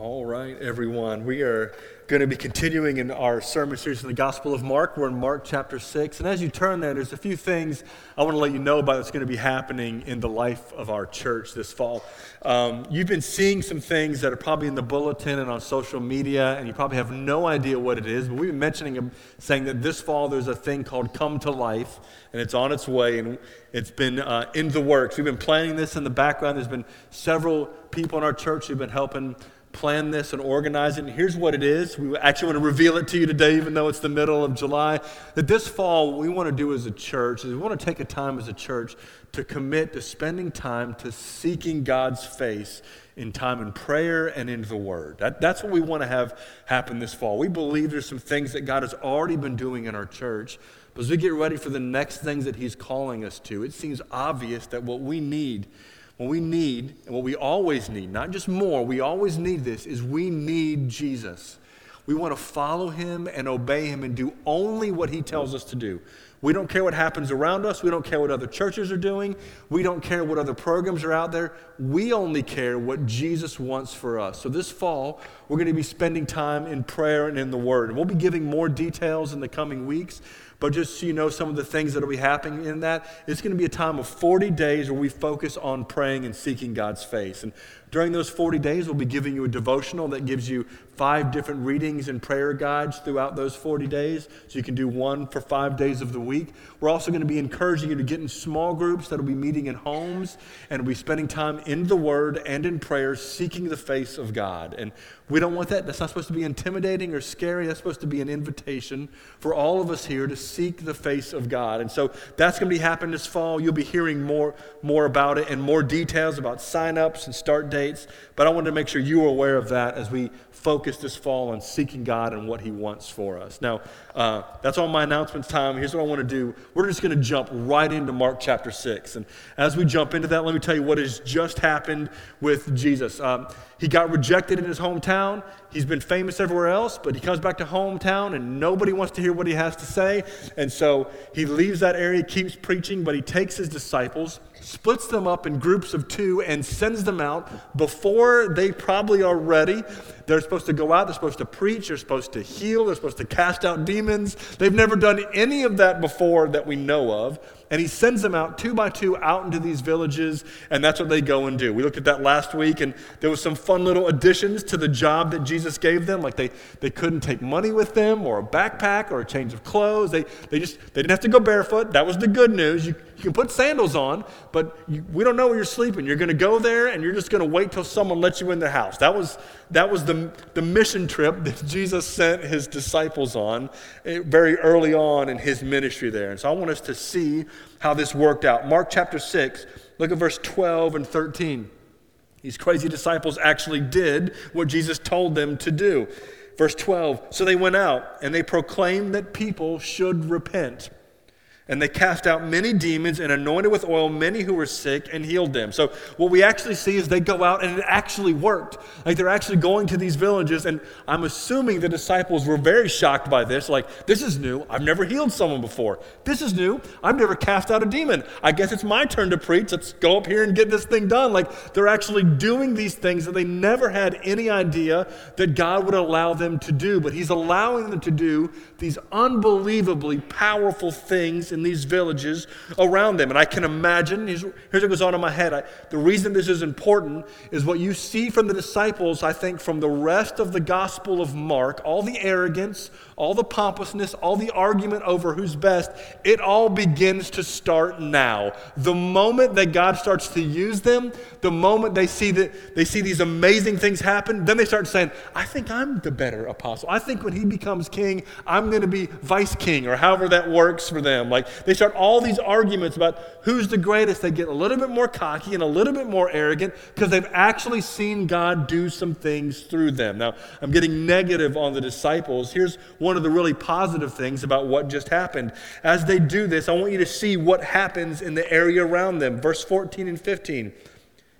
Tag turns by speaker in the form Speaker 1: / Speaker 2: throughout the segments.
Speaker 1: All right, everyone. We are going to be continuing in our sermon series in the Gospel of Mark. We're in Mark chapter 6. And as you turn there, there's a few things I want to let you know about that's going to be happening in the life of our church this fall. Um, you've been seeing some things that are probably in the bulletin and on social media, and you probably have no idea what it is. But we've been mentioning saying that this fall there's a thing called Come to Life, and it's on its way, and it's been uh, in the works. We've been planning this in the background. There's been several people in our church who've been helping plan this and organize it. And here's what it is. We actually want to reveal it to you today, even though it's the middle of July. That this fall, what we want to do as a church is we want to take a time as a church to commit to spending time to seeking God's face in time in prayer and in the Word. That, that's what we want to have happen this fall. We believe there's some things that God has already been doing in our church. But as we get ready for the next things that He's calling us to, it seems obvious that what we need what we need, and what we always need, not just more, we always need this, is we need Jesus. We want to follow him and obey him and do only what he tells us to do. We don't care what happens around us. We don't care what other churches are doing. We don't care what other programs are out there. We only care what Jesus wants for us. So this fall, we're going to be spending time in prayer and in the Word. And we'll be giving more details in the coming weeks. But just so you know some of the things that will be happening in that, it's going to be a time of 40 days where we focus on praying and seeking God's face. And during those 40 days, we'll be giving you a devotional that gives you five different readings and prayer guides throughout those 40 days. So you can do one for five days of the week. We're also going to be encouraging you to get in small groups that'll be meeting in homes and we'll be spending time in the Word and in prayer, seeking the face of God. And we don't want that. That's not supposed to be intimidating or scary. That's supposed to be an invitation for all of us here to seek the face of God. And so that's going to be happening this fall. You'll be hearing more, more about it and more details about sign-ups and start dates. But I wanted to make sure you were aware of that as we focus this fall on seeking God and what He wants for us. Now, uh, that's all my announcements time. Here's what I want to do. We're just going to jump right into Mark chapter 6. And as we jump into that, let me tell you what has just happened with Jesus. Um, he got rejected in his hometown. He's been famous everywhere else, but he comes back to hometown and nobody wants to hear what he has to say. And so he leaves that area, keeps preaching, but he takes his disciples, splits them up in groups of two, and sends them out before they probably are ready. They're supposed to go out, they're supposed to preach, they're supposed to heal, they're supposed to cast out demons. They've never done any of that before that we know of. And he sends them out two by two out into these villages, and that's what they go and do. We looked at that last week, and there was some fun little additions to the job that Jesus gave them. Like they, they couldn't take money with them, or a backpack, or a change of clothes. They, they just they didn't have to go barefoot. That was the good news. You, you can put sandals on, but you, we don't know where you're sleeping. You're going to go there, and you're just going to wait till someone lets you in their house. That was that was the, the mission trip that Jesus sent his disciples on eh, very early on in his ministry there. And so I want us to see how this worked out. Mark chapter 6, look at verse 12 and 13. These crazy disciples actually did what Jesus told them to do. Verse 12 So they went out and they proclaimed that people should repent. And they cast out many demons and anointed with oil many who were sick and healed them. So, what we actually see is they go out and it actually worked. Like they're actually going to these villages. And I'm assuming the disciples were very shocked by this. Like, this is new. I've never healed someone before. This is new. I've never cast out a demon. I guess it's my turn to preach. Let's go up here and get this thing done. Like, they're actually doing these things that they never had any idea that God would allow them to do. But He's allowing them to do these unbelievably powerful things in these villages around them. And I can imagine, here's, what goes on in my head. I, the reason this is important is what you see from the disciples, I think, from the rest of the Gospel of Mark, all the arrogance, all the pompousness, all the argument over who's best, it all begins to start now. The moment that God starts to use them, the moment they see that they see these amazing things happen, then they start saying, I think I'm the better apostle. I think when he becomes king, I'm going to be vice king, or however that works for them. Like they start all these arguments about who's the greatest. They get a little bit more cocky and a little bit more arrogant because they've actually seen God do some things through them. Now, I'm getting negative on the disciples. Here's one of the really positive things about what just happened. As they do this, I want you to see what happens in the area around them. Verse 14 and 15.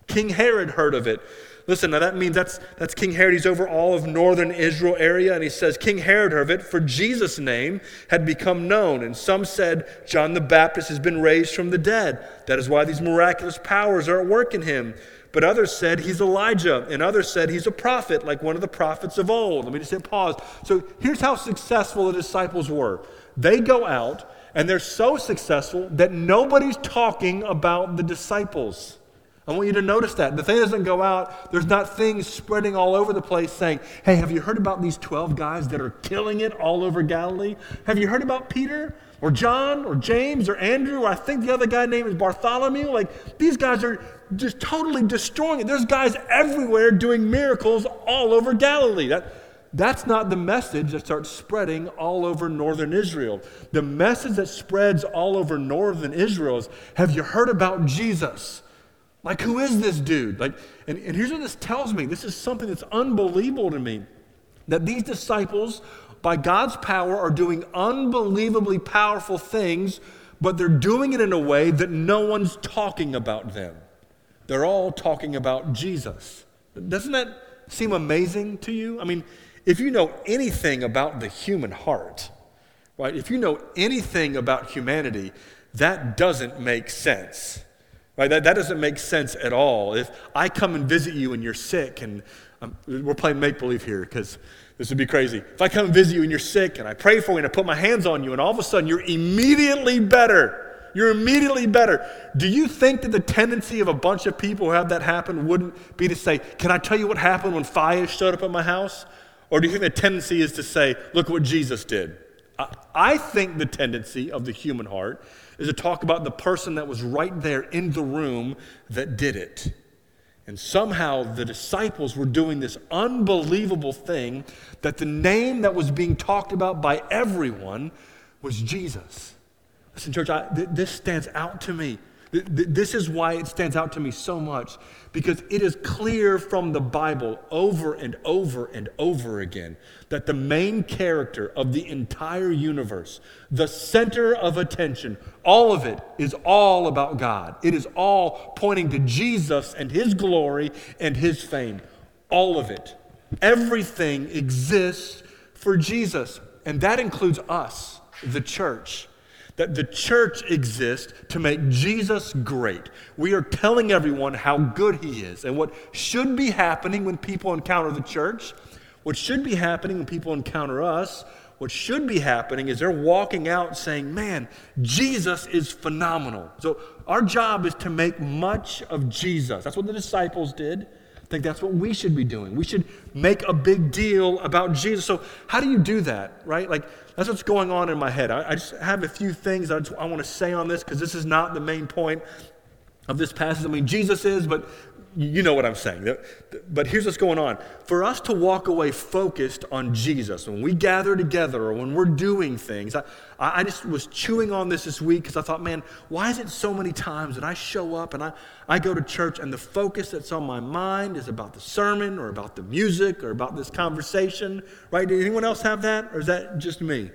Speaker 1: King Herod heard of it. Listen, now that means that's, that's King Herod. He's over all of northern Israel area. And he says, King Herod of it, for Jesus' name had become known. And some said, John the Baptist has been raised from the dead. That is why these miraculous powers are at work in him. But others said he's Elijah, and others said he's a prophet, like one of the prophets of old. Let me just hit pause. So here's how successful the disciples were they go out, and they're so successful that nobody's talking about the disciples. I want you to notice that. The thing doesn't go out, there's not things spreading all over the place saying, hey, have you heard about these 12 guys that are killing it all over Galilee? Have you heard about Peter or John or James or Andrew or I think the other guy named is Bartholomew? Like, these guys are just totally destroying it. There's guys everywhere doing miracles all over Galilee. That, that's not the message that starts spreading all over northern Israel. The message that spreads all over northern Israel is have you heard about Jesus? Like, who is this dude? Like, and, and here's what this tells me this is something that's unbelievable to me that these disciples, by God's power, are doing unbelievably powerful things, but they're doing it in a way that no one's talking about them. They're all talking about Jesus. Doesn't that seem amazing to you? I mean, if you know anything about the human heart, right, if you know anything about humanity, that doesn't make sense. Right? That, that doesn't make sense at all. If I come and visit you and you're sick, and um, we're playing make believe here because this would be crazy. If I come and visit you and you're sick, and I pray for you and I put my hands on you, and all of a sudden you're immediately better. You're immediately better. Do you think that the tendency of a bunch of people who have that happen wouldn't be to say, Can I tell you what happened when fire showed up at my house? Or do you think the tendency is to say, Look what Jesus did? I think the tendency of the human heart is to talk about the person that was right there in the room that did it. And somehow the disciples were doing this unbelievable thing that the name that was being talked about by everyone was Jesus. Listen, church, I, th- this stands out to me. Th- th- this is why it stands out to me so much because it is clear from the Bible over and over and over again that the main character of the entire universe, the center of attention, all of it is all about God. It is all pointing to Jesus and his glory and his fame. All of it. Everything exists for Jesus, and that includes us, the church that the church exists to make Jesus great. We are telling everyone how good he is and what should be happening when people encounter the church, what should be happening when people encounter us. What should be happening is they're walking out saying, Man, Jesus is phenomenal. So, our job is to make much of Jesus. That's what the disciples did. I think that's what we should be doing. We should make a big deal about Jesus. So, how do you do that, right? Like, that's what's going on in my head. I, I just have a few things I, I want to say on this because this is not the main point of this passage. I mean, Jesus is, but you know what I'm saying. But here's what's going on. For us to walk away focused on Jesus, when we gather together or when we're doing things, I, I just was chewing on this this week because I thought, man, why is it so many times that I show up and I, I go to church and the focus that's on my mind is about the sermon or about the music or about this conversation, right? Did anyone else have that? Or is that just me?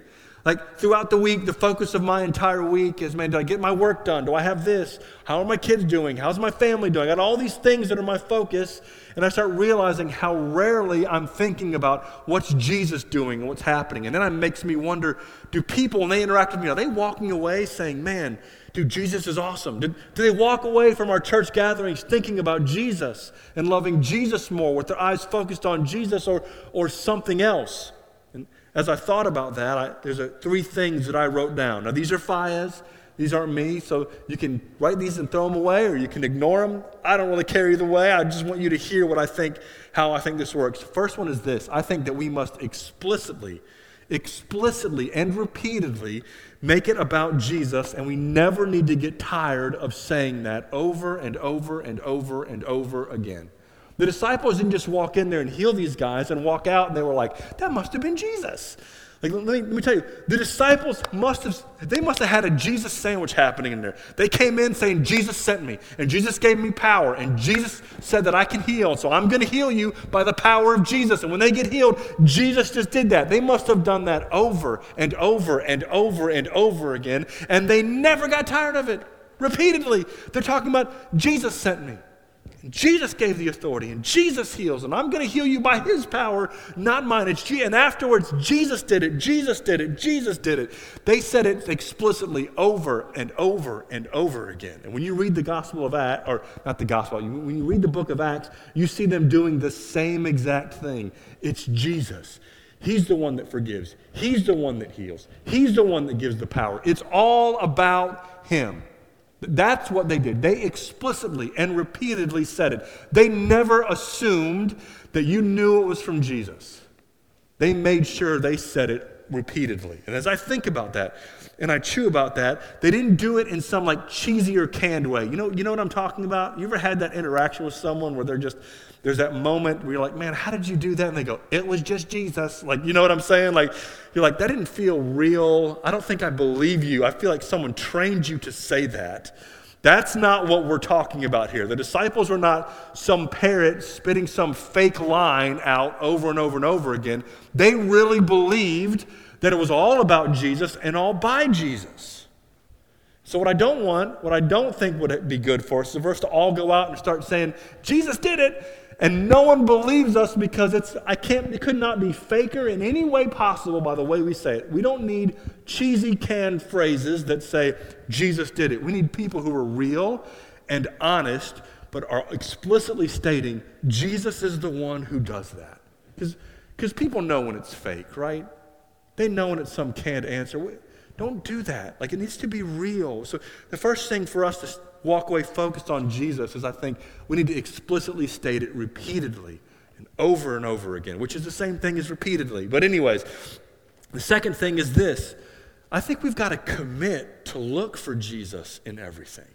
Speaker 1: Like throughout the week, the focus of my entire week is man, did I get my work done? Do I have this? How are my kids doing? How's my family doing? I got all these things that are my focus, and I start realizing how rarely I'm thinking about what's Jesus doing and what's happening. And then it makes me wonder do people, when they interact with me, are they walking away saying, man, dude, Jesus is awesome? Did, do they walk away from our church gatherings thinking about Jesus and loving Jesus more with their eyes focused on Jesus or, or something else? As I thought about that, I, there's a, three things that I wrote down. Now, these are Faya's. These aren't me, so you can write these and throw them away, or you can ignore them. I don't really care either way. I just want you to hear what I think, how I think this works. First one is this I think that we must explicitly, explicitly, and repeatedly make it about Jesus, and we never need to get tired of saying that over and over and over and over again. The disciples didn't just walk in there and heal these guys and walk out and they were like, that must have been Jesus. Like, let me, let me tell you, the disciples must have, they must have had a Jesus sandwich happening in there. They came in saying, Jesus sent me, and Jesus gave me power, and Jesus said that I can heal, so I'm going to heal you by the power of Jesus. And when they get healed, Jesus just did that. They must have done that over and over and over and over again, and they never got tired of it. Repeatedly, they're talking about, Jesus sent me. Jesus gave the authority, and Jesus heals, and I'm going to heal you by his power, not mine. It's Je- and afterwards, Jesus did it, Jesus did it, Jesus did it. They said it explicitly over and over and over again. And when you read the Gospel of Acts, or not the Gospel, when you read the book of Acts, you see them doing the same exact thing. It's Jesus. He's the one that forgives, He's the one that heals, He's the one that gives the power. It's all about Him. That's what they did. They explicitly and repeatedly said it. They never assumed that you knew it was from Jesus. They made sure they said it repeatedly. And as I think about that and I chew about that, they didn't do it in some like cheesy or canned way. You know, you know what I'm talking about? You ever had that interaction with someone where they're just there's that moment where you're like, man, how did you do that? And they go, it was just Jesus. Like, you know what I'm saying? Like, you're like, that didn't feel real. I don't think I believe you. I feel like someone trained you to say that. That's not what we're talking about here. The disciples were not some parrot spitting some fake line out over and over and over again. They really believed that it was all about Jesus and all by Jesus. So, what I don't want, what I don't think would be good for us is for us to all go out and start saying, Jesus did it, and no one believes us because it's, I can't, it could not be faker in any way possible by the way we say it. We don't need cheesy canned phrases that say, Jesus did it. We need people who are real and honest, but are explicitly stating, Jesus is the one who does that. Because people know when it's fake, right? They know it's some canned answer. Don't do that. Like it needs to be real. So the first thing for us to walk away focused on Jesus is I think we need to explicitly state it repeatedly and over and over again, which is the same thing as repeatedly. But, anyways, the second thing is this I think we've got to commit to look for Jesus in everything.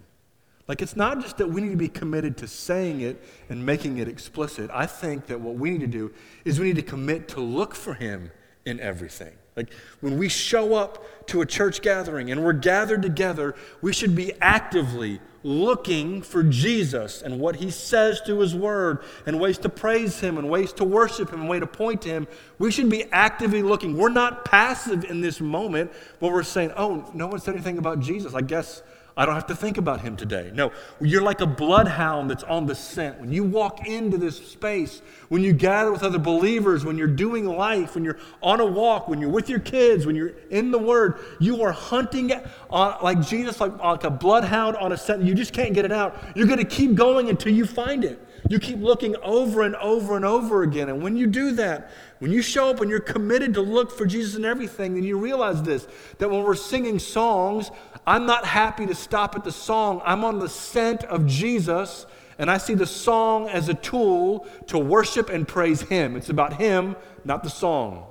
Speaker 1: Like, it's not just that we need to be committed to saying it and making it explicit. I think that what we need to do is we need to commit to look for him in everything. Like when we show up to a church gathering and we're gathered together, we should be actively looking for Jesus and what he says to his word and ways to praise him and ways to worship him and way to point to him. We should be actively looking. We're not passive in this moment where we're saying, oh, no one said anything about Jesus. I guess I don't have to think about him today. No, you're like a bloodhound that's on the scent. When you walk into this space, when you gather with other believers, when you're doing life, when you're on a walk, when you're with your kids, when you're in the Word, you are hunting on, like Jesus, like, uh, like a bloodhound on a scent. You just can't get it out. You're going to keep going until you find it. You keep looking over and over and over again. And when you do that, when you show up and you're committed to look for Jesus in everything, then you realize this that when we're singing songs, I'm not happy to stop at the song. I'm on the scent of Jesus, and I see the song as a tool to worship and praise Him. It's about Him, not the song.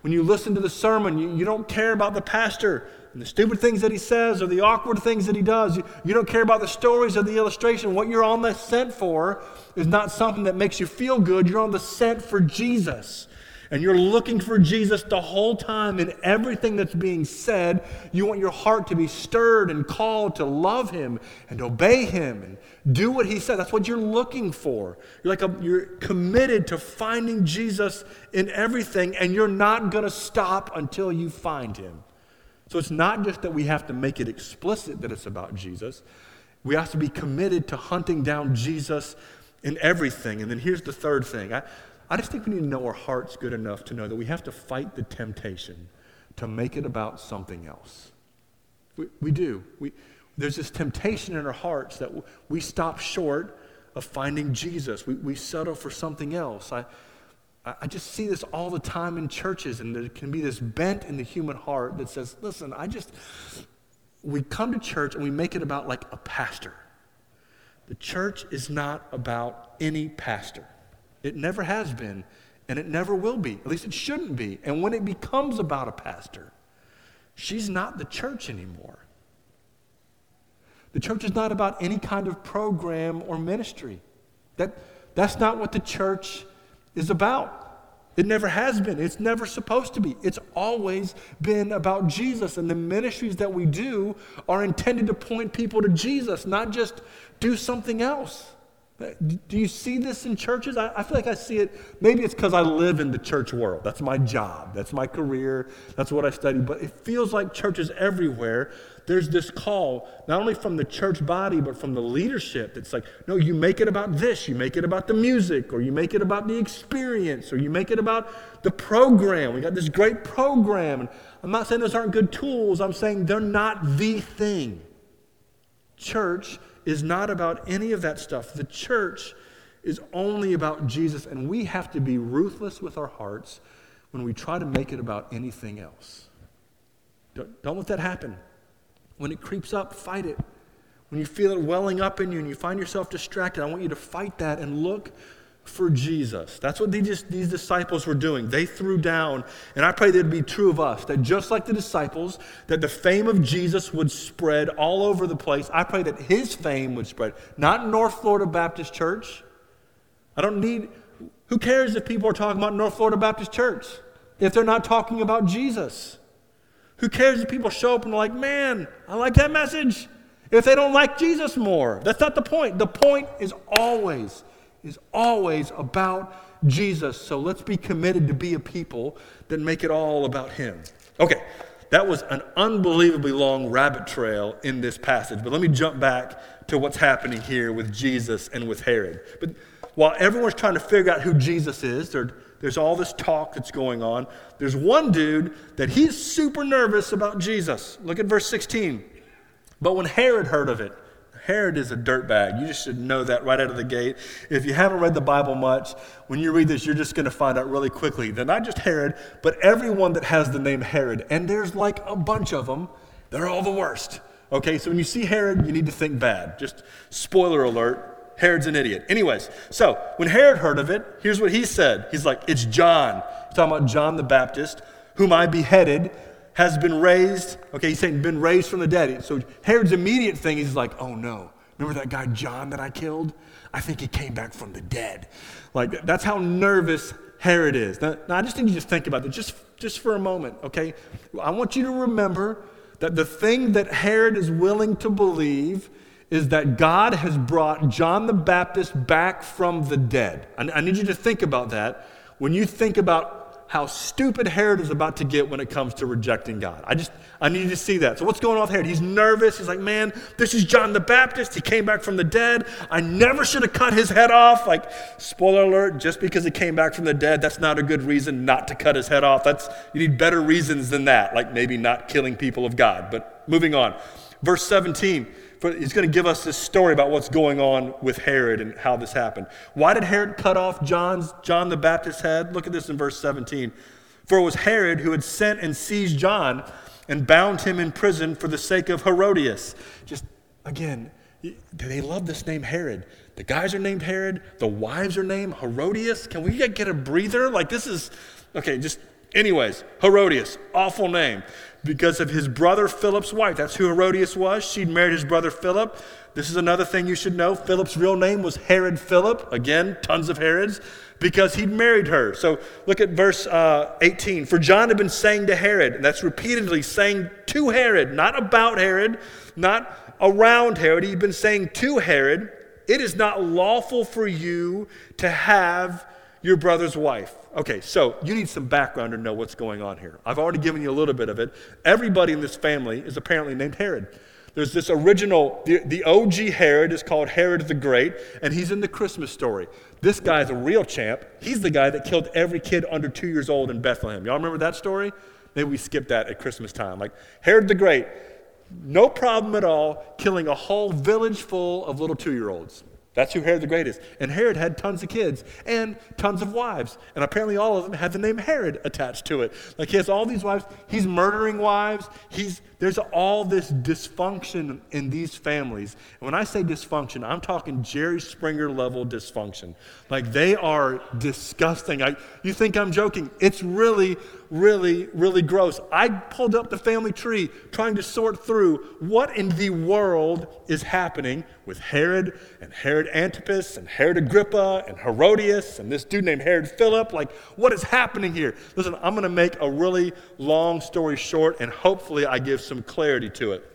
Speaker 1: When you listen to the sermon, you, you don't care about the pastor and the stupid things that he says or the awkward things that he does. You, you don't care about the stories or the illustration. What you're on the scent for is not something that makes you feel good. You're on the scent for Jesus and you're looking for Jesus the whole time in everything that's being said, you want your heart to be stirred and called to love Him and obey Him and do what He said. That's what you're looking for. You're like a, you're committed to finding Jesus in everything, and you're not going to stop until you find Him. So it's not just that we have to make it explicit that it's about Jesus. We have to be committed to hunting down Jesus in everything. And then here's the third thing. I, I just think we need to know our hearts good enough to know that we have to fight the temptation to make it about something else. We, we do. We, there's this temptation in our hearts that we stop short of finding Jesus. We, we settle for something else. I, I just see this all the time in churches, and there can be this bent in the human heart that says, listen, I just, we come to church and we make it about like a pastor. The church is not about any pastor. It never has been, and it never will be. At least it shouldn't be. And when it becomes about a pastor, she's not the church anymore. The church is not about any kind of program or ministry. That, that's not what the church is about. It never has been. It's never supposed to be. It's always been about Jesus. And the ministries that we do are intended to point people to Jesus, not just do something else. Do you see this in churches? I, I feel like I see it. Maybe it's because I live in the church world. That's my job. That's my career. That's what I study. But it feels like churches everywhere, there's this call, not only from the church body, but from the leadership that's like, no, you make it about this, you make it about the music, or you make it about the experience, or you make it about the program. We got this great program. I'm not saying those aren't good tools, I'm saying they're not the thing. Church is not about any of that stuff. The church is only about Jesus, and we have to be ruthless with our hearts when we try to make it about anything else. Don't, don't let that happen. When it creeps up, fight it. When you feel it welling up in you and you find yourself distracted, I want you to fight that and look for Jesus. That's what these, these disciples were doing. They threw down, and I pray that it'd be true of us, that just like the disciples, that the fame of Jesus would spread all over the place. I pray that his fame would spread, not North Florida Baptist Church. I don't need, who cares if people are talking about North Florida Baptist Church if they're not talking about Jesus? Who cares if people show up and are like, man, I like that message, if they don't like Jesus more? That's not the point. The point is always, is always about Jesus. So let's be committed to be a people that make it all about Him. Okay, that was an unbelievably long rabbit trail in this passage, but let me jump back to what's happening here with Jesus and with Herod. But while everyone's trying to figure out who Jesus is, there's all this talk that's going on. There's one dude that he's super nervous about Jesus. Look at verse 16. But when Herod heard of it, Herod is a dirtbag. You just should know that right out of the gate. If you haven't read the Bible much, when you read this, you're just going to find out really quickly that not just Herod, but everyone that has the name Herod, and there's like a bunch of them, they're all the worst. Okay, so when you see Herod, you need to think bad. Just spoiler alert Herod's an idiot. Anyways, so when Herod heard of it, here's what he said. He's like, It's John. He's talking about John the Baptist, whom I beheaded, has been raised. Okay, he's saying, been raised from the dead. So Herod's immediate thing is like, Oh no. Remember that guy John that I killed? I think he came back from the dead. Like, that's how nervous Herod is. Now, now I just need you to think about that just, just for a moment, okay? I want you to remember that the thing that Herod is willing to believe is that God has brought John the Baptist back from the dead. I, I need you to think about that when you think about how stupid Herod is about to get when it comes to rejecting God. I just, I need you to see that. So, what's going on with Herod? He's nervous. He's like, man, this is John the Baptist. He came back from the dead. I never should have cut his head off. Like, spoiler alert, just because he came back from the dead, that's not a good reason not to cut his head off. That's, you need better reasons than that, like maybe not killing people of God. But moving on. Verse 17 he's going to give us this story about what's going on with Herod and how this happened. Why did Herod cut off John's, John the Baptist's head? Look at this in verse 17. For it was Herod who had sent and seized John and bound him in prison for the sake of Herodias. Just again, do they love this name Herod. The guys are named Herod, the wives are named Herodias. Can we get a breather? Like, this is, okay, just, anyways, Herodias, awful name because of his brother Philip's wife. That's who Herodias was. She'd married his brother Philip. This is another thing you should know. Philip's real name was Herod Philip. Again, tons of Herods, because he'd married her. So look at verse uh, 18. For John had been saying to Herod, and that's repeatedly saying to Herod, not about Herod, not around Herod. He'd been saying to Herod, It is not lawful for you to have your brother's wife. Okay, so you need some background to know what's going on here. I've already given you a little bit of it. Everybody in this family is apparently named Herod. There's this original, the, the OG Herod is called Herod the Great, and he's in the Christmas story. This guy's a real champ. He's the guy that killed every kid under two years old in Bethlehem. Y'all remember that story? Maybe we skip that at Christmas time. Like Herod the Great, no problem at all, killing a whole village full of little two year olds. That's who Herod the Great is. And Herod had tons of kids and tons of wives. And apparently all of them had the name Herod attached to it. Like he has all these wives. He's murdering wives. He's, there's all this dysfunction in these families. And when I say dysfunction, I'm talking Jerry Springer level dysfunction. Like they are disgusting. I, you think I'm joking. It's really, really, really gross. I pulled up the family tree trying to sort through what in the world is happening with Herod and Herod Antipas and Herod Agrippa and Herodias and this dude named Herod Philip. Like, what is happening here? Listen, I'm going to make a really long story short and hopefully I give some clarity to it.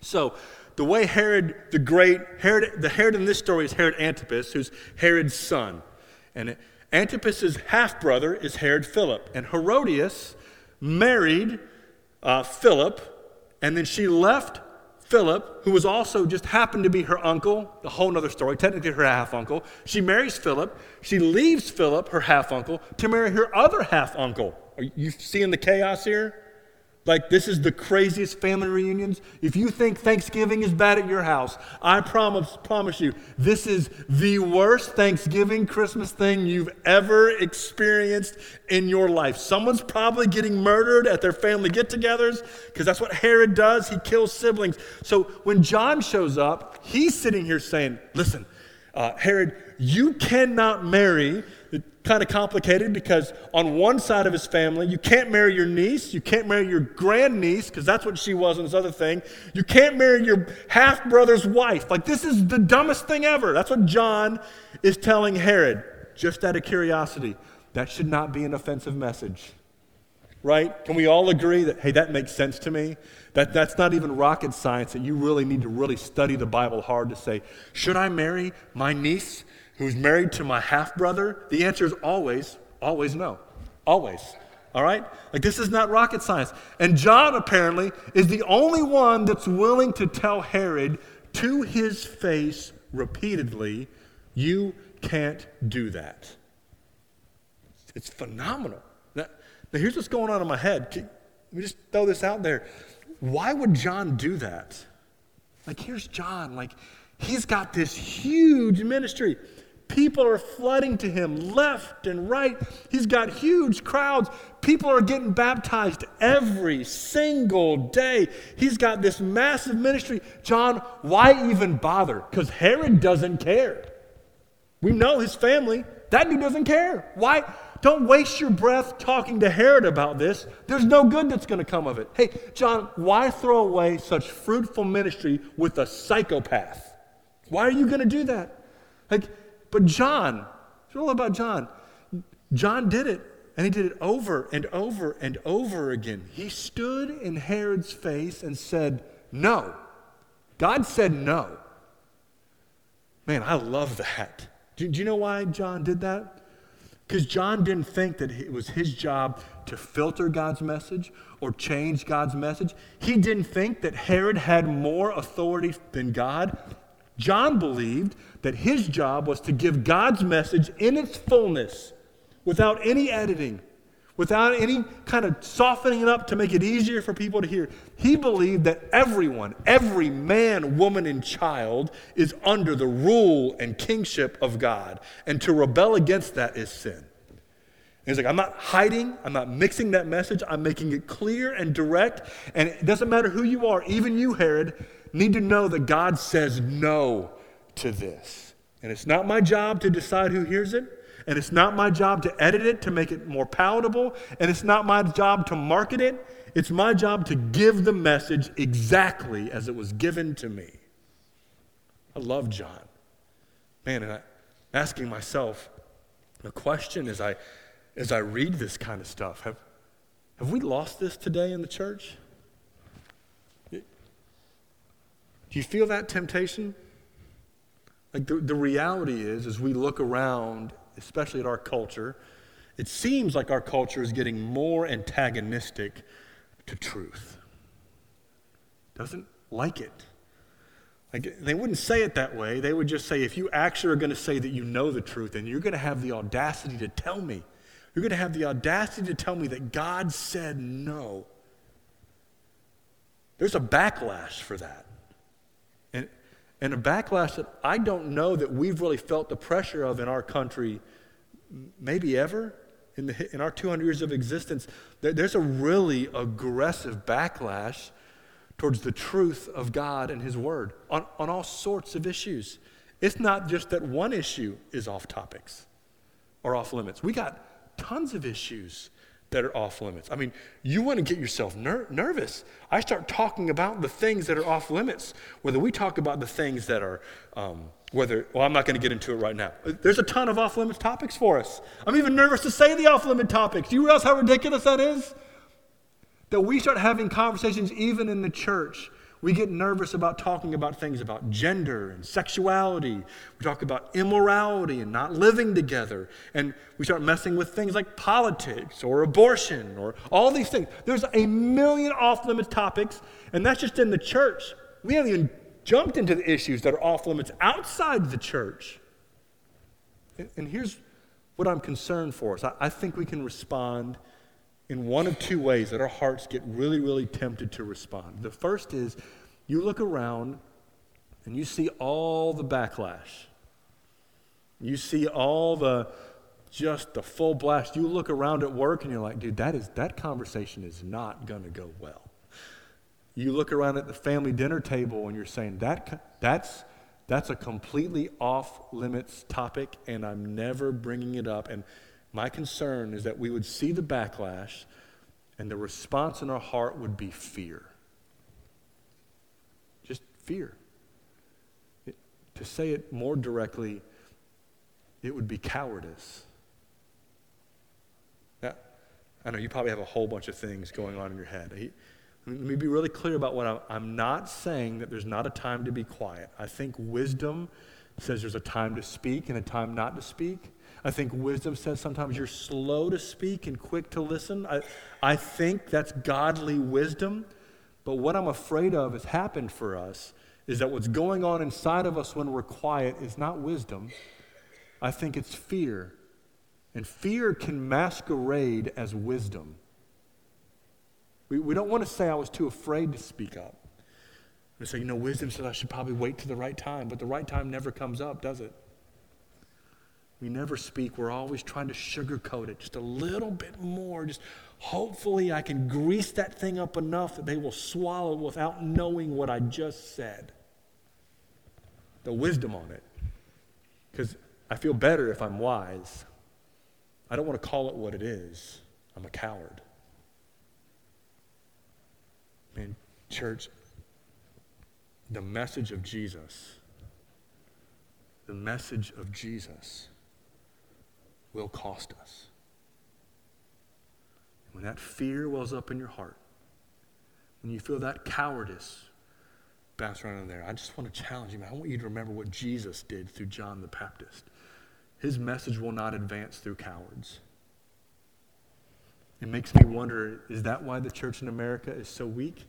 Speaker 1: So, the way Herod the Great, Herod, the Herod in this story is Herod Antipas, who's Herod's son. And Antipas's half brother is Herod Philip. And Herodias married uh, Philip And then she left Philip, who was also just happened to be her uncle, a whole other story, technically her half uncle. She marries Philip. She leaves Philip, her half uncle, to marry her other half uncle. Are you seeing the chaos here? Like, this is the craziest family reunions. If you think Thanksgiving is bad at your house, I promise, promise you, this is the worst Thanksgiving, Christmas thing you've ever experienced in your life. Someone's probably getting murdered at their family get togethers because that's what Herod does. He kills siblings. So when John shows up, he's sitting here saying, Listen, uh, Herod, you cannot marry kind of complicated because on one side of his family, you can't marry your niece, you can't marry your grandniece, because that's what she was in this other thing. You can't marry your half brother's wife. Like, this is the dumbest thing ever. That's what John is telling Herod, just out of curiosity. That should not be an offensive message. Right? Can we all agree that, hey, that makes sense to me? That, that's not even rocket science, that you really need to really study the Bible hard to say, should I marry my niece who's married to my half brother? The answer is always, always no. Always. All right? Like, this is not rocket science. And John, apparently, is the only one that's willing to tell Herod to his face repeatedly, you can't do that. It's phenomenal. Now, now here's what's going on in my head. Let me just throw this out there. Why would John do that? Like, here's John. Like, he's got this huge ministry. People are flooding to him left and right. He's got huge crowds. People are getting baptized every single day. He's got this massive ministry. John, why even bother? Because Herod doesn't care. We know his family. That dude doesn't care. Why? Don't waste your breath talking to Herod about this. There's no good that's going to come of it. Hey, John, why throw away such fruitful ministry with a psychopath? Why are you going to do that? Like, but John, it's all about John. John did it, and he did it over and over and over again. He stood in Herod's face and said, No. God said no. Man, I love that. Do, do you know why John did that? Because John didn't think that it was his job to filter God's message or change God's message. He didn't think that Herod had more authority than God. John believed that his job was to give God's message in its fullness without any editing, without any kind of softening it up to make it easier for people to hear. He believed that everyone, every man, woman, and child is under the rule and kingship of God. And to rebel against that is sin. He's like, I'm not hiding, I'm not mixing that message, I'm making it clear and direct. And it doesn't matter who you are, even you, Herod, need to know that God says no to this. And it's not my job to decide who hears it. And it's not my job to edit it to make it more palatable. And it's not my job to market it. It's my job to give the message exactly as it was given to me. I love John. Man, and I'm asking myself the question as I, as I read this kind of stuff have, have we lost this today in the church? Do you feel that temptation? Like the, the reality is, as we look around, especially at our culture, it seems like our culture is getting more antagonistic to truth. Doesn't like it. Like, they wouldn't say it that way. They would just say, if you actually are going to say that you know the truth, and you're going to have the audacity to tell me, you're going to have the audacity to tell me that God said no. There's a backlash for that and a backlash that I don't know that we've really felt the pressure of in our country, maybe ever. In, the, in our 200 years of existence, there, there's a really aggressive backlash towards the truth of God and His Word on, on all sorts of issues. It's not just that one issue is off topics or off limits. We got tons of issues that are off limits. I mean, you want to get yourself ner- nervous. I start talking about the things that are off limits, whether we talk about the things that are, um, whether, well, I'm not going to get into it right now. There's a ton of off limits topics for us. I'm even nervous to say the off limit topics. Do you realize how ridiculous that is? That we start having conversations even in the church We get nervous about talking about things about gender and sexuality. We talk about immorality and not living together. And we start messing with things like politics or abortion or all these things. There's a million off limits topics, and that's just in the church. We haven't even jumped into the issues that are off limits outside the church. And here's what I'm concerned for us. I think we can respond in one of two ways that our hearts get really, really tempted to respond. The first is you look around and you see all the backlash. You see all the just the full blast. You look around at work and you're like, dude, that is that conversation is not gonna go well. You look around at the family dinner table and you're saying that that's that's a completely off limits topic and I'm never bringing it up and my concern is that we would see the backlash and the response in our heart would be fear. Just fear. It, to say it more directly, it would be cowardice. Now, I know you probably have a whole bunch of things going on in your head. Let me be really clear about what I'm, I'm not saying that there's not a time to be quiet. I think wisdom says there's a time to speak and a time not to speak. I think wisdom says sometimes you're slow to speak and quick to listen. I, I think that's godly wisdom. But what I'm afraid of has happened for us is that what's going on inside of us when we're quiet is not wisdom. I think it's fear. And fear can masquerade as wisdom. We, we don't want to say I was too afraid to speak up. We say, you know, wisdom says I should probably wait to the right time, but the right time never comes up, does it? We never speak. We're always trying to sugarcoat it just a little bit more. Just hopefully I can grease that thing up enough that they will swallow without knowing what I just said. The wisdom on it. Because I feel better if I'm wise. I don't want to call it what it is. I'm a coward. Man, church, the message of Jesus, the message of Jesus will cost us. When that fear wells up in your heart, when you feel that cowardice bounce around in there, I just want to challenge you, man. I want you to remember what Jesus did through John the Baptist. His message will not advance through cowards. It makes me wonder is that why the church in America is so weak?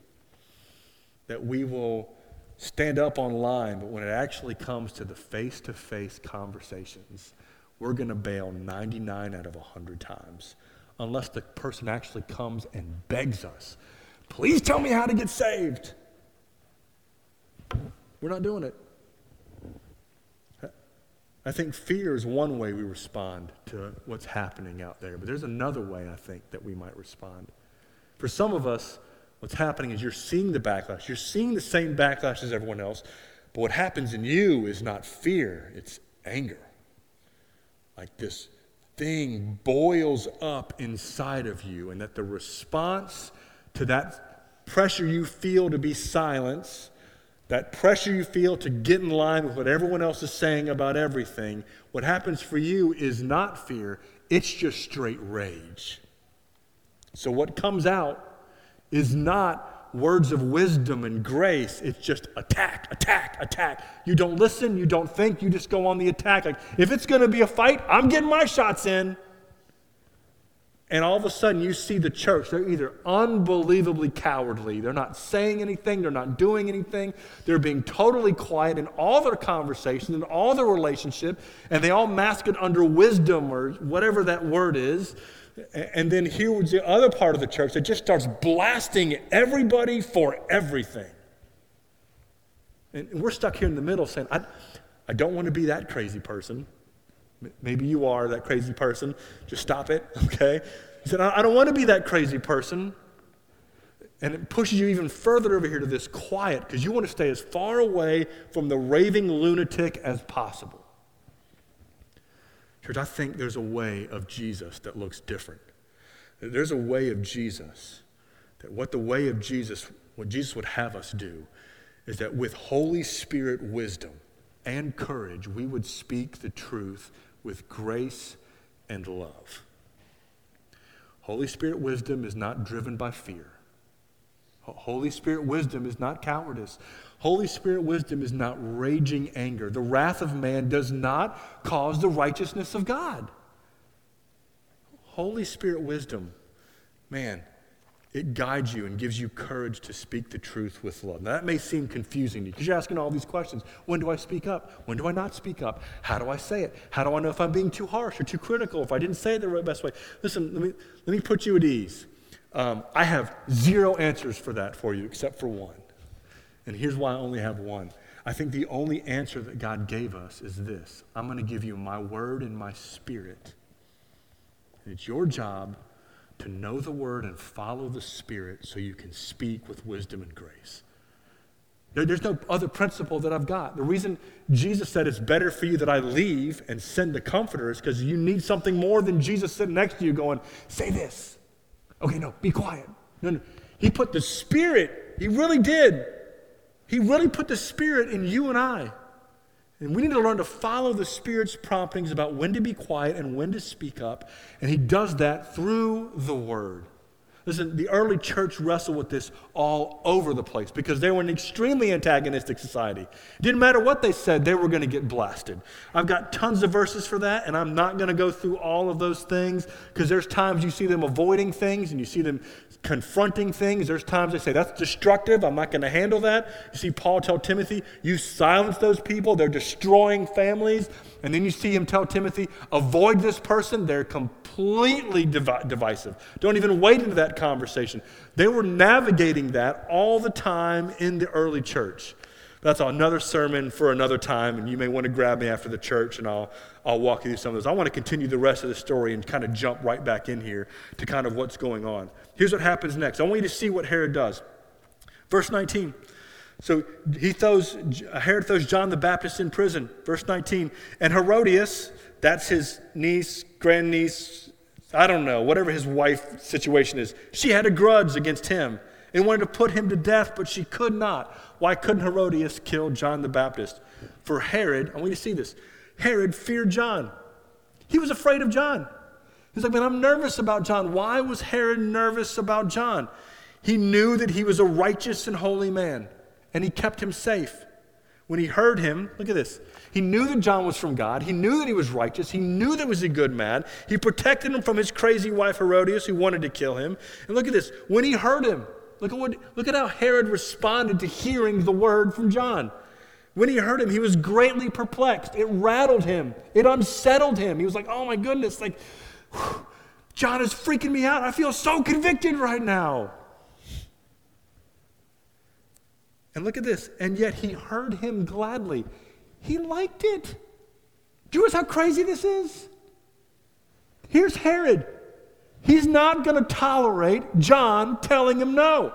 Speaker 1: That we will stand up online, but when it actually comes to the face to face conversations, we're going to bail 99 out of 100 times unless the person actually comes and begs us, please tell me how to get saved. We're not doing it. I think fear is one way we respond to what's happening out there, but there's another way I think that we might respond. For some of us, what's happening is you're seeing the backlash. You're seeing the same backlash as everyone else, but what happens in you is not fear, it's anger like this thing boils up inside of you, and that the response to that pressure you feel to be silence, that pressure you feel to get in line with what everyone else is saying about everything, what happens for you is not fear, it's just straight rage. So, what comes out is not words of wisdom and grace. It's just attack, attack, attack. You don't listen, you don't think, you just go on the attack. Like, if it's going to be a fight, I'm getting my shots in. And all of a sudden, you see the church. They're either unbelievably cowardly, they're not saying anything, they're not doing anything, they're being totally quiet in all their conversations, in all their relationship, and they all mask it under wisdom or whatever that word is. And then here was the other part of the church that just starts blasting everybody for everything. And we're stuck here in the middle saying, I, I don't want to be that crazy person. Maybe you are that crazy person. Just stop it, okay? He said, I don't want to be that crazy person. And it pushes you even further over here to this quiet because you want to stay as far away from the raving lunatic as possible. Church, I think there's a way of Jesus that looks different. There's a way of Jesus that what the way of Jesus, what Jesus would have us do, is that with Holy Spirit wisdom and courage, we would speak the truth with grace and love. Holy Spirit wisdom is not driven by fear. Holy Spirit wisdom is not cowardice. Holy Spirit wisdom is not raging anger. The wrath of man does not cause the righteousness of God. Holy Spirit wisdom, man, it guides you and gives you courage to speak the truth with love. Now, that may seem confusing to you because you're asking all these questions. When do I speak up? When do I not speak up? How do I say it? How do I know if I'm being too harsh or too critical, if I didn't say it the best way? Listen, let me, let me put you at ease. Um, I have zero answers for that for you except for one. And here's why I only have one. I think the only answer that God gave us is this I'm going to give you my word and my spirit. And it's your job to know the word and follow the spirit so you can speak with wisdom and grace. There, there's no other principle that I've got. The reason Jesus said it's better for you that I leave and send the comforter is because you need something more than Jesus sitting next to you going, say this. Okay, no, be quiet. No, no. He put the spirit, he really did he really put the Spirit in you and I. And we need to learn to follow the Spirit's promptings about when to be quiet and when to speak up. And He does that through the Word. Listen, the early church wrestled with this all over the place because they were an extremely antagonistic society. Didn't matter what they said, they were going to get blasted. I've got tons of verses for that, and I'm not going to go through all of those things because there's times you see them avoiding things and you see them confronting things. There's times they say, that's destructive. I'm not going to handle that. You see Paul tell Timothy, you silence those people. They're destroying families. And then you see him tell Timothy, avoid this person. They're completely divi- divisive. Don't even wade into that conversation. They were navigating that all the time in the early church. That's another sermon for another time, and you may want to grab me after the church and I'll, I'll walk you through some of those. I want to continue the rest of the story and kind of jump right back in here to kind of what's going on. Here's what happens next. I want you to see what Herod does. Verse 19. So he throws, Herod throws John the Baptist in prison. Verse 19. And Herodias, that's his niece, grandniece, I don't know, whatever his wife situation is, she had a grudge against him and wanted to put him to death, but she could not. Why couldn't Herodias kill John the Baptist? For Herod, I want you to see this Herod feared John. He was afraid of John. He's like, man, I'm nervous about John. Why was Herod nervous about John? He knew that he was a righteous and holy man, and he kept him safe. When he heard him, look at this. He knew that John was from God. He knew that he was righteous. He knew that he was a good man. He protected him from his crazy wife Herodias, who wanted to kill him. And look at this. When he heard him, look at, what, look at how Herod responded to hearing the word from John. When he heard him, he was greatly perplexed. It rattled him, it unsettled him. He was like, oh my goodness, like, John is freaking me out. I feel so convicted right now. And look at this. And yet he heard him gladly. He liked it. Do you realize how crazy this is? Here's Herod. He's not going to tolerate John telling him no.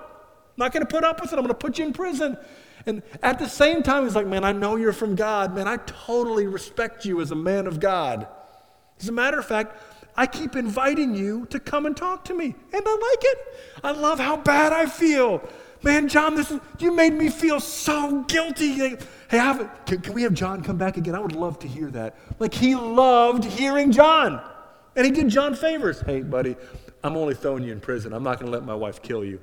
Speaker 1: not going to put up with it. I'm going to put you in prison. And at the same time, he's like, Man, I know you're from God. Man, I totally respect you as a man of God. As a matter of fact, I keep inviting you to come and talk to me, and I like it. I love how bad I feel. Man, John, this is, you made me feel so guilty. Hey, have, can, can we have John come back again? I would love to hear that. Like, he loved hearing John. And he did John favors. Hey, buddy, I'm only throwing you in prison. I'm not going to let my wife kill you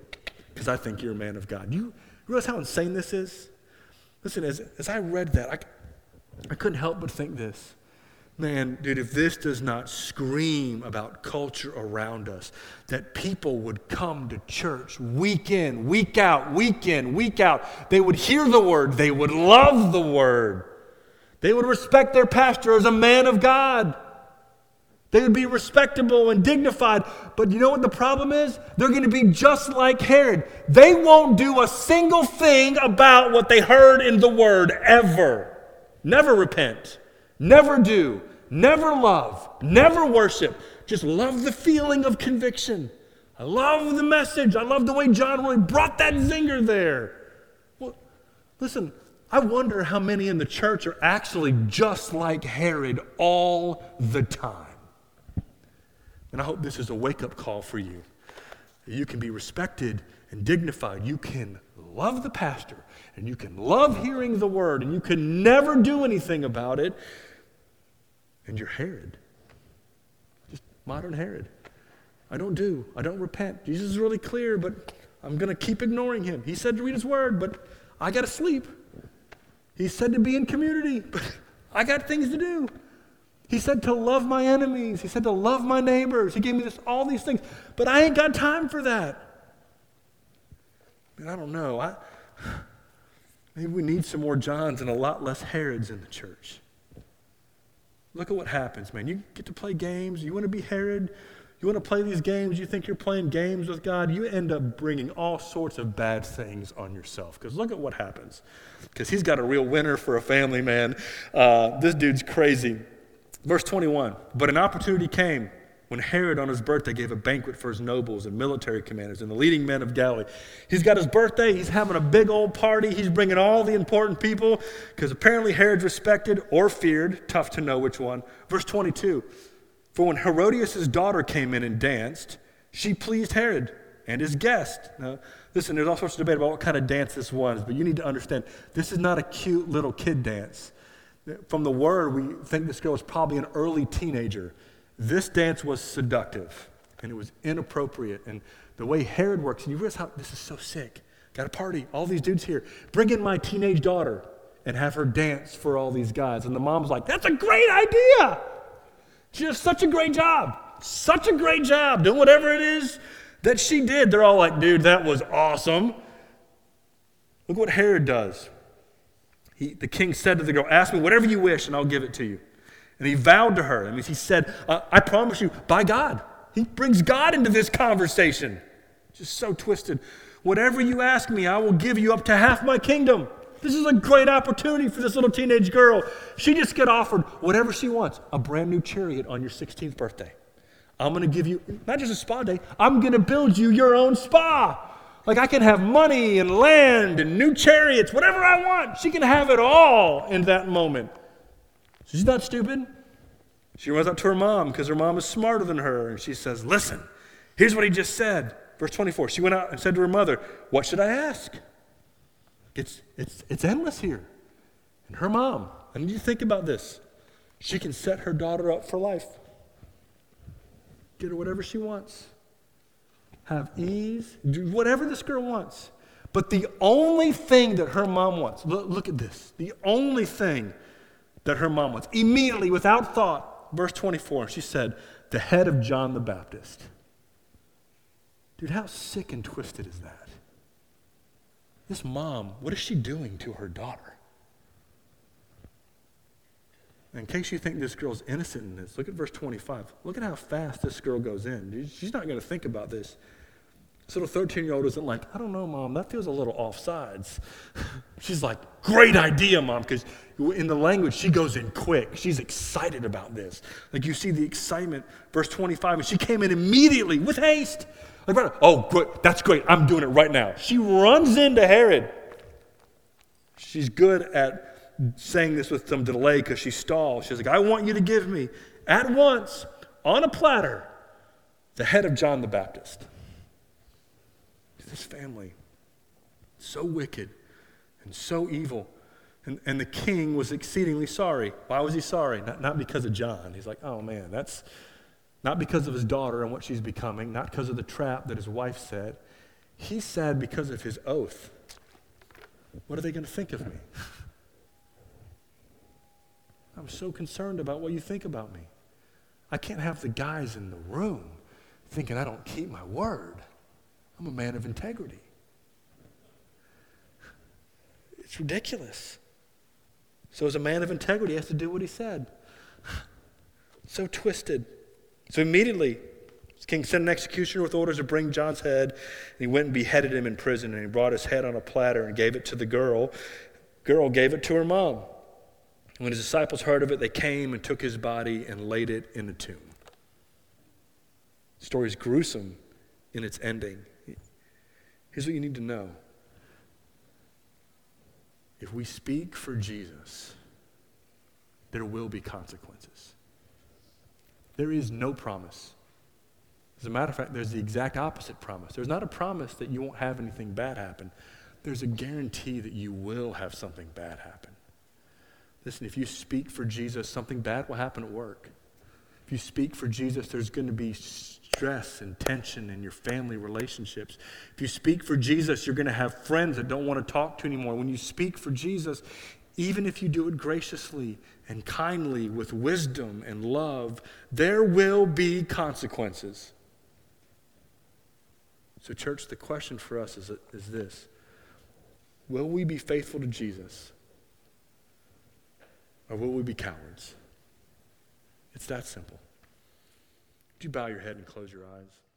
Speaker 1: because I think you're a man of God. You realize how insane this is? Listen, as, as I read that, I, I couldn't help but think this. Man, dude, if this does not scream about culture around us, that people would come to church week in, week out, week in, week out. They would hear the word, they would love the word, they would respect their pastor as a man of God. They would be respectable and dignified. But you know what the problem is? They're going to be just like Herod. They won't do a single thing about what they heard in the word ever. Never repent. Never do. Never love. Never worship. Just love the feeling of conviction. I love the message. I love the way John really brought that zinger there. Well, listen, I wonder how many in the church are actually just like Herod all the time. And I hope this is a wake up call for you. You can be respected and dignified. You can love the pastor and you can love hearing the word and you can never do anything about it and you're Herod. Just modern Herod. I don't do, I don't repent. Jesus is really clear, but I'm going to keep ignoring him. He said to read his word, but I got to sleep. He said to be in community, but I got things to do. He said to love my enemies. He said to love my neighbors. He gave me this, all these things, but I ain't got time for that. And I don't know. I, maybe we need some more Johns and a lot less Herods in the church. Look at what happens, man. You get to play games. You want to be Herod. You want to play these games. You think you're playing games with God. You end up bringing all sorts of bad things on yourself. Because look at what happens. Because he's got a real winner for a family, man. Uh, this dude's crazy. Verse 21 But an opportunity came when Herod on his birthday gave a banquet for his nobles and military commanders and the leading men of Galilee. He's got his birthday, he's having a big old party, he's bringing all the important people because apparently Herod's respected or feared, tough to know which one. Verse 22 For when Herodias' daughter came in and danced, she pleased Herod and his guest. Now, listen, there's all sorts of debate about what kind of dance this was, but you need to understand this is not a cute little kid dance. From the word, we think this girl was probably an early teenager. This dance was seductive and it was inappropriate. And the way Herod works, and you realize how this is so sick. Got a party, all these dudes here. Bring in my teenage daughter and have her dance for all these guys. And the mom's like, That's a great idea. She does such a great job. Such a great job doing whatever it is that she did. They're all like, Dude, that was awesome. Look what Herod does. He, the king said to the girl, Ask me whatever you wish, and I'll give it to you. And he vowed to her. I mean, he said, uh, I promise you, by God. He brings God into this conversation. Just so twisted. Whatever you ask me, I will give you up to half my kingdom. This is a great opportunity for this little teenage girl. She just get offered whatever she wants a brand new chariot on your 16th birthday. I'm going to give you not just a spa day, I'm going to build you your own spa. Like I can have money and land and new chariots, whatever I want. She can have it all in that moment. She's not stupid. She runs up to her mom because her mom is smarter than her. And she says, Listen, here's what he just said. Verse 24. She went out and said to her mother, What should I ask? It's, it's, it's endless here. And her mom, I need you to think about this. She can set her daughter up for life, get her whatever she wants, have ease, do whatever this girl wants. But the only thing that her mom wants, look, look at this, the only thing that her mom wants. Immediately, without thought, verse 24, she said, The head of John the Baptist. Dude, how sick and twisted is that? This mom, what is she doing to her daughter? In case you think this girl's innocent in this, look at verse 25. Look at how fast this girl goes in. She's not going to think about this. This little 13 year old isn't like, I don't know, mom, that feels a little offsides. She's like, great idea, mom, because in the language, she goes in quick. She's excited about this. Like you see the excitement, verse 25, and she came in immediately with haste. Like, oh, good, that's great, I'm doing it right now. She runs into Herod. She's good at saying this with some delay because she stalls. She's like, I want you to give me at once, on a platter, the head of John the Baptist this family. So wicked and so evil. And, and the king was exceedingly sorry. Why was he sorry? Not, not because of John. He's like, oh man, that's not because of his daughter and what she's becoming, not because of the trap that his wife said. He's sad because of his oath. What are they going to think of me? I'm so concerned about what you think about me. I can't have the guys in the room thinking I don't keep my word. I'm a man of integrity. It's ridiculous. So, as a man of integrity, he has to do what he said. so twisted. So, immediately, king sent an executioner with orders to bring John's head. And he went and beheaded him in prison. And he brought his head on a platter and gave it to the girl. Girl gave it to her mom. When his disciples heard of it, they came and took his body and laid it in the tomb. The story is gruesome in its ending. Here's what you need to know if we speak for Jesus, there will be consequences. There is no promise. As a matter of fact, there's the exact opposite promise. There's not a promise that you won't have anything bad happen. There's a guarantee that you will have something bad happen. Listen, if you speak for Jesus, something bad will happen at work. If you speak for Jesus, there's going to be stress and tension in your family relationships. If you speak for Jesus, you're going to have friends that don't want to talk to anymore. When you speak for Jesus, even if you do it graciously and kindly with wisdom and love, there will be consequences. So, church, the question for us is, is this Will we be faithful to Jesus? Or will we be cowards? It's that simple. Would you bow your head and close your eyes?